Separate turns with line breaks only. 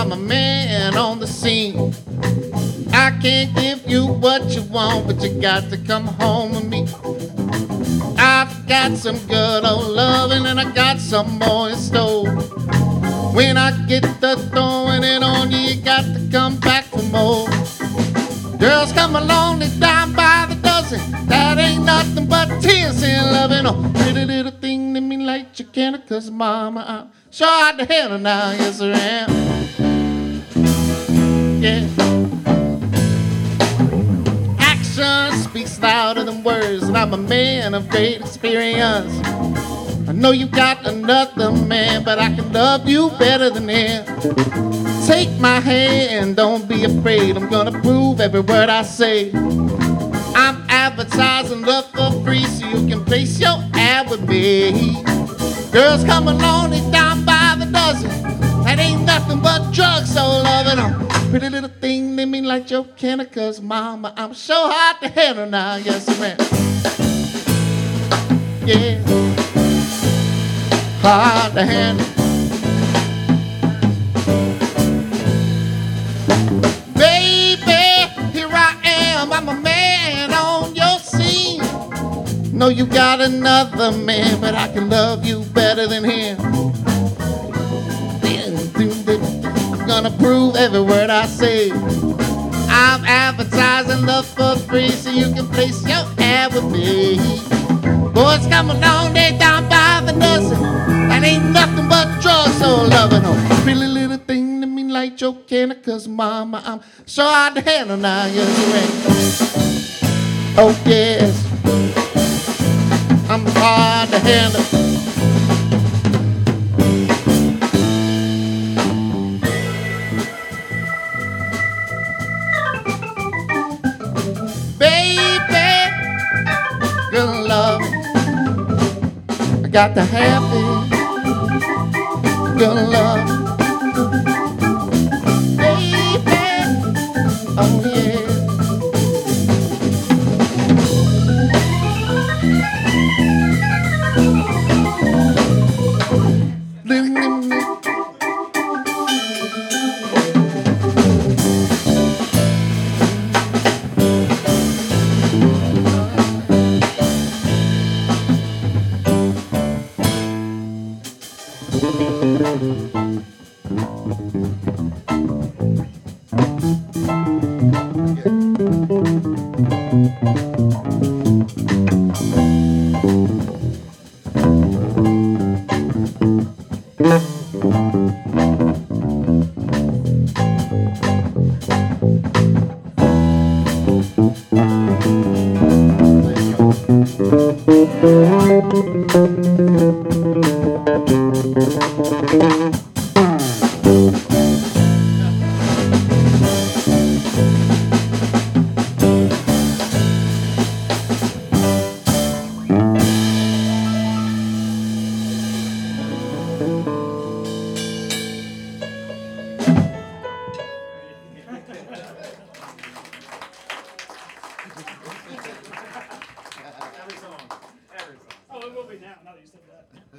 I'm a man on the scene. I can't give you what you want, but you got to come home with me. I've got some good old loving and I got some more in store. When I get the throwing it on you, you got to come back for more. Girls come along, they down by the dozen. That ain't nothing but tears and loving. Oh, pretty little thing to me like you can, cause mama, I'm sure out the hell now, yes I am. Yeah. Action speaks louder than words, and I'm a man of great experience. I know you got another man, but I can love you better than him. Take my hand, don't be afraid. I'm gonna prove every word I say. I'm advertising love for free, so you can place your ad with me. Girls come along, they down by the dozen. Nothing but drugs, so loving them. Pretty little thing, they mean like Joe Kenner, cause mama, I'm so hard to handle now, yes, man. Yeah hard to handle. Baby, here I am, I'm a man on your scene. Know you got another man, but I can love you better than him. Gonna prove every word I say. I'm advertising love for free, so you can place your ad with me. Boys come along, they down by the dozen. That ain't nothing but drugs, so loving them. Really little thing to me like Joe Kenner, cause mama, I'm so hard to handle now, yes, right. Oh, yes. I'm hard to handle. Got to have it. Gonna love Thank you. Thank you.
now, now that you said that.